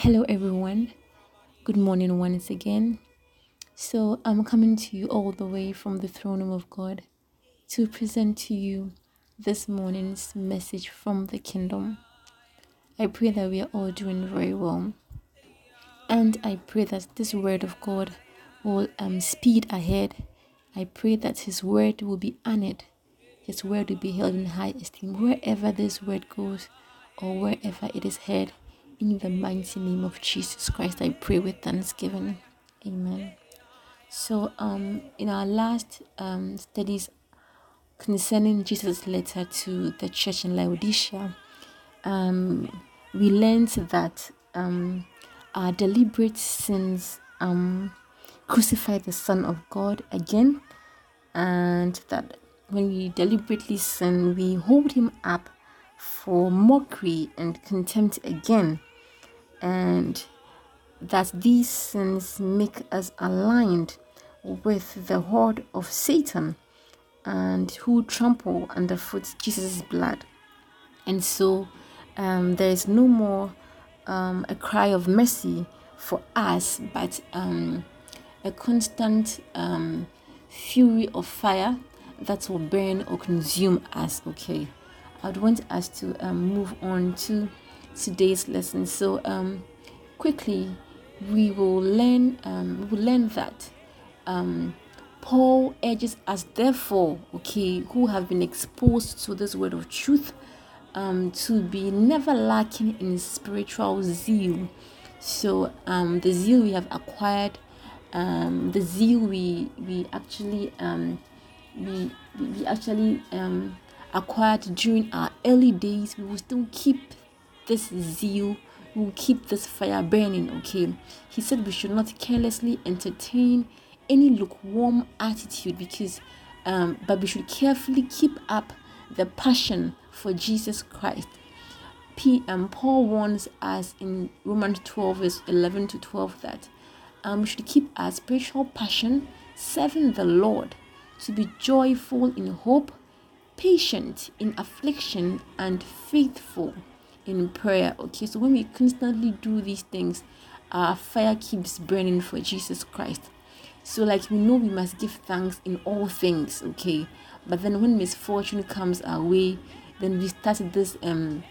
Hello, everyone. Good morning once again. So, I'm coming to you all the way from the throne room of God to present to you this morning's message from the kingdom. I pray that we are all doing very well. And I pray that this word of God will um, speed ahead. I pray that His word will be honored, His word will be held in high esteem wherever this word goes or wherever it is heard. In the mighty name of Jesus Christ, I pray with thanksgiving. Amen. So, um, in our last um, studies concerning Jesus' letter to the church in Laodicea, um, we learned that um, our deliberate sins um, crucify the Son of God again, and that when we deliberately sin, we hold him up for mockery and contempt again, and that these sins make us aligned with the horde of Satan and who trample underfoot Jesus' blood. And so um, there is no more um, a cry of mercy for us, but um, a constant um, fury of fire that will burn or consume us. Okay, I'd want us to um, move on to today's lesson. So, um, quickly, we will learn. Um, we will learn that um, Paul urges us, therefore, okay, who have been exposed to this word of truth, um, to be never lacking in spiritual zeal. So, um, the zeal we have acquired, um, the zeal we we actually um, we we actually um, acquired during our early days, we will still keep this zeal will keep this fire burning okay? He said we should not carelessly entertain any lukewarm attitude because um, but we should carefully keep up the passion for jesus christ. P, um, paul warns us in romans 12 verse 11 to 12 that um, we should keep our spiritual passion serving the lord to be joyful in hope patient in affliction and faithful in prayer. Okay, so when we constantly do these things, our fire keeps burning for Jesus Christ. So, like, we know we must give thanks in all things, okay? But then when misfortune comes our way, then we start this um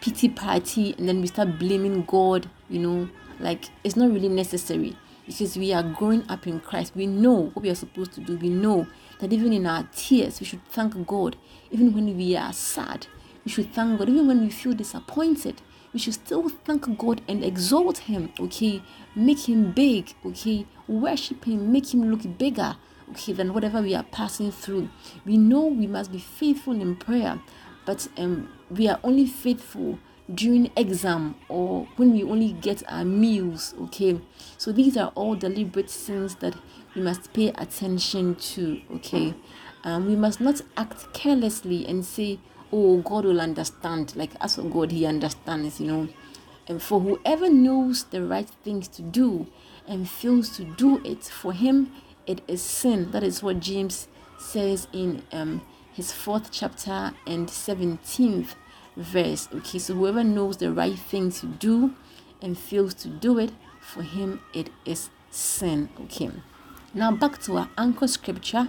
pity party and then we start blaming God, you know, like it's not really necessary because we are growing up in Christ. We know what we are supposed to do. We know that even in our tears, we should thank God. Even when we are sad, we should thank God. Even when we feel disappointed, we should still thank God and exalt Him, okay? Make Him big, okay? Worship Him, make Him look bigger, okay, than whatever we are passing through. We know we must be faithful in prayer, but um, we are only faithful during exam or when we only get our meals okay so these are all deliberate sins that we must pay attention to okay um, we must not act carelessly and say oh god will understand. Like as for god he understands you know. And for whoever knows the right things to do and fails to do it for him it is sin. That is what james says in um, his fourth chapter and 17th verse. Okay, so whoever knows the right thing to do and fails to do it, for him it is sin. Okay, now back to our anchor scripture.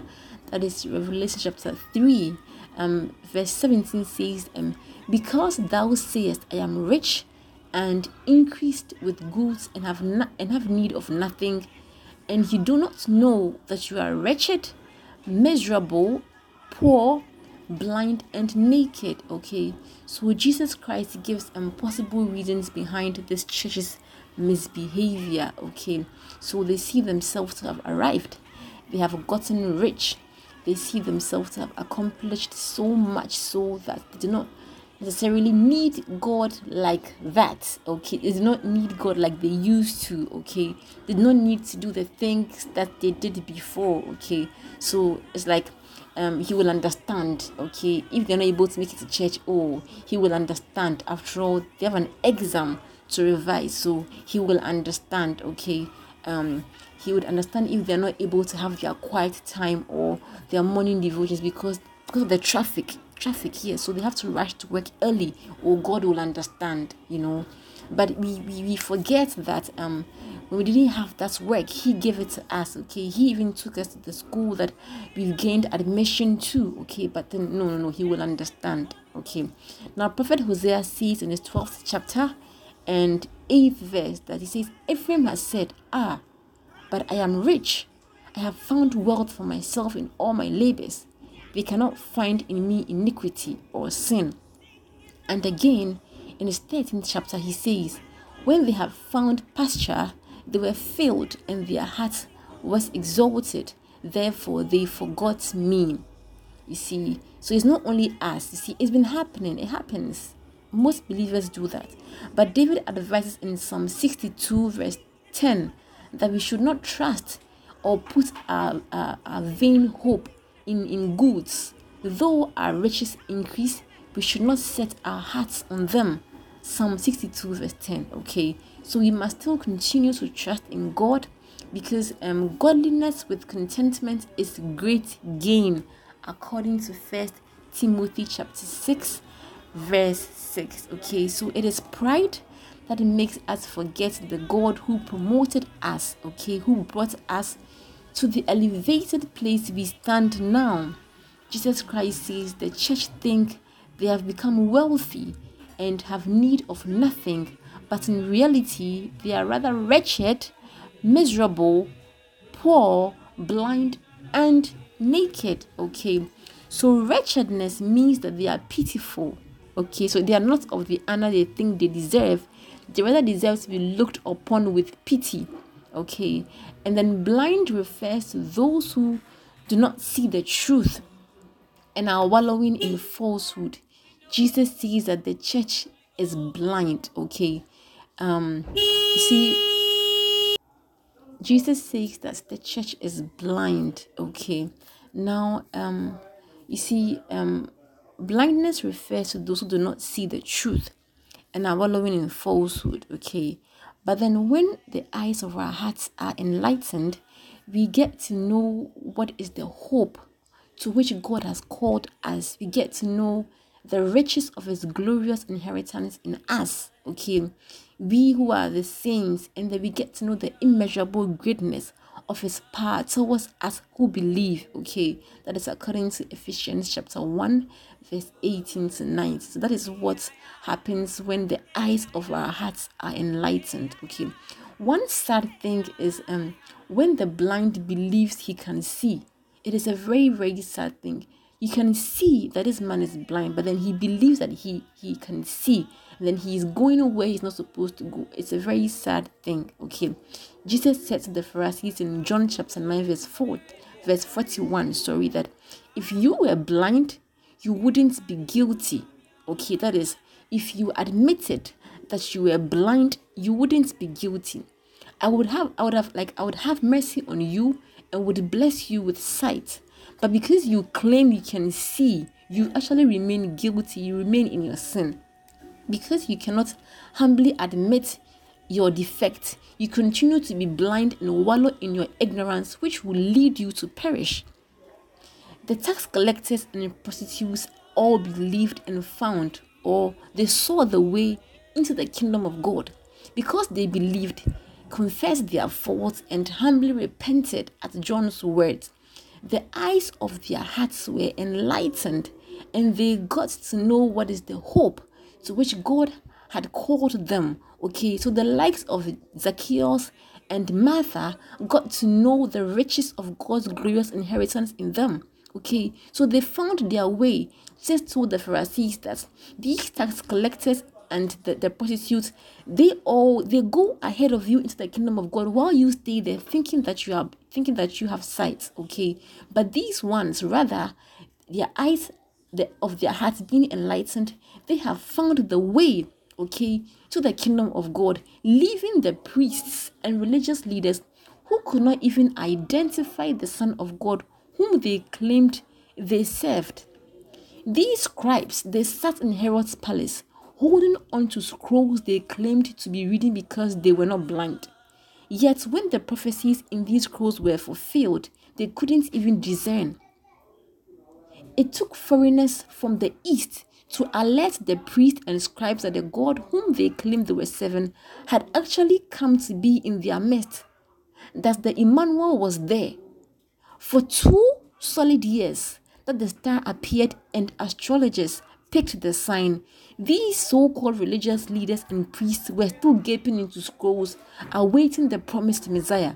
That is Revelation chapter 3, um, verse 17 says, um, Because thou sayest, I am rich and increased with goods and have and have need of nothing, and you do not know that you are wretched, miserable, poor, blind, and naked. Okay, so Jesus Christ gives impossible reasons behind this church's misbehavior. Okay, so they see themselves to have arrived, they have gotten rich, they see themselves to have accomplished so much so that they do not necessarily need God like that. Okay, they do not need God like they used to. Okay, they do not need to do the things that they did before. Okay, so it's like um, he will understand. Okay, if they're not able to make it to church, oh, he will understand. After all, they have an exam to revise, so he will understand. Okay, um, he would understand if they're not able to have their quiet time or their morning devotions because because of the traffic traffic here. So they have to rush to work early or god will understand you know. But we, we, we forget that um when we didn't have that work he gave it to us okay? He even took us to the school that we've gained admission to okay? But then no no no he will understand okay? Now prophet hosea says in his 12th chapter and 8th verse that he says ephraim has said ah but i am rich i have found wealth for myself in all my labors they cannot find in me iniquity or sin and again in his 13th chapter he says when they have found pasture they were filled, and their heart was exalted. Therefore, they forgot me. You see, so it's not only us. You see, it's been happening. It happens. Most believers do that. But David advises in Psalm 62, verse 10, that we should not trust or put our, our, our vain hope in, in goods. Though our riches increase, we should not set our hearts on them. Psalm 62, verse 10. Okay, so we must still continue to trust in God because um, godliness with contentment is great gain, according to First Timothy chapter 6, verse 6. Okay, so it is pride that makes us forget the God who promoted us, okay, who brought us to the elevated place we stand now. Jesus Christ says the church think they have become wealthy and have need of nothing but in reality, they are rather wretched, miserable, poor, blind, and naked. Okay, so wretchedness means that they are pitiful. Okay, so they are not of the honor they think they deserve, they rather deserve to be looked upon with pity. Okay, and then blind refers to those who do not see the truth and are wallowing in falsehood. Jesus says that the church is blind, okay? um you see jesus says that the church is blind okay now um you see um blindness refers to those who do not see the truth and are wallowing in falsehood okay? But then when the eyes of our hearts are enlightened we get to know what is the hope to which god has called us. We get to know the riches of his glorious inheritance in us okay we who are the saints, and that we get to know the immeasurable greatness of his power towards us who believe. Okay, that is according to Ephesians chapter 1, verse 18 to 19. So that is what happens when the eyes of our hearts are enlightened. Okay, one sad thing is um when the blind believes he can see. It is a very, very sad thing you can see that this man is blind, but then he believes that he he can see, and then he is going where he's not supposed to go. It's a very sad thing. Okay, Jesus said to the Pharisees in John chapter 9, verse 4, verse 41, sorry, that if you were blind, you wouldn't be guilty. Okay, that is, if you admitted that you were blind, you wouldn't be guilty. I would have I would have like I would have mercy on you and would bless you with sight but because you claim you can see, you actually remain guilty, you remain in your sin. Because you cannot humbly admit your defect, you continue to be blind and wallow in your ignorance, which will lead you to perish. The tax collectors and prostitutes all believed and found, or they saw the way into the kingdom of God because they believed, confessed their faults, and humbly repented at John's words the eyes of their hearts were enlightened and they got to know what is the hope to which God had called them. Okay, so the likes of Zacchaeus and Martha got to know the riches of God's glorious inheritance in them. Okay, so they found their way. Just told the Pharisees that these tax collectors and the, the prostitutes they all they go ahead of you into the kingdom of god while you stay there thinking that you are thinking that you have sight okay but these ones rather their eyes the, of their hearts being enlightened they have found the way okay to the kingdom of god leaving the priests and religious leaders who could not even identify the son of god whom they claimed they served these scribes they sat in herod's palace holding on to scrolls they claimed to be reading because they were not blind. Yet, when the prophecies in these scrolls were fulfilled, they couldn't even discern. It took foreigners from the east to alert the priests and scribes that the God whom they claimed they were serving had actually come to be in their midst. That the Emmanuel was there. For two solid years that the star appeared and astrologers picked the sign, these so called religious leaders and priests were still gaping into scrolls, awaiting the promised Messiah.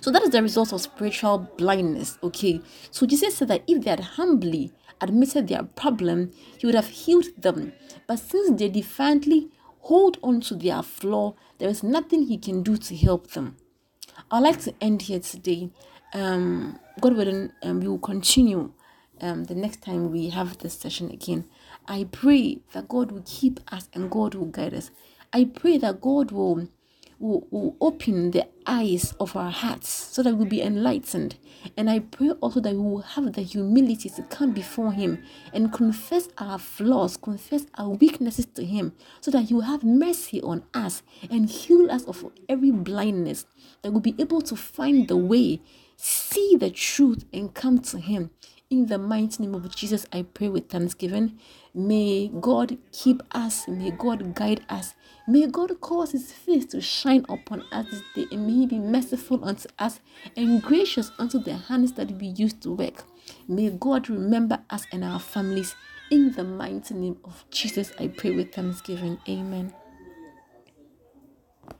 So that is the result of spiritual blindness. Okay. So Jesus said that if they had humbly admitted their problem, he would have healed them. But since they defiantly hold on to their flaw, there is nothing he can do to help them. I'd like to end here today. Um, God willing, um, we will continue um, the next time we have this session again. I pray that God will keep us and God will guide us. I pray that God will will, will open the eyes of our hearts so that we'll be enlightened. And I pray also that we will have the humility to come before Him and confess our flaws, confess our weaknesses to Him, so that He will have mercy on us and heal us of every blindness, that we'll be able to find the way, see the truth, and come to Him. In the mighty name of Jesus, I pray with thanksgiving. May God keep us. May God guide us. May God cause His face to shine upon us this day, and may He be merciful unto us and gracious unto the hands that we use to work. May God remember us and our families. In the mighty name of Jesus, I pray with thanksgiving. Amen.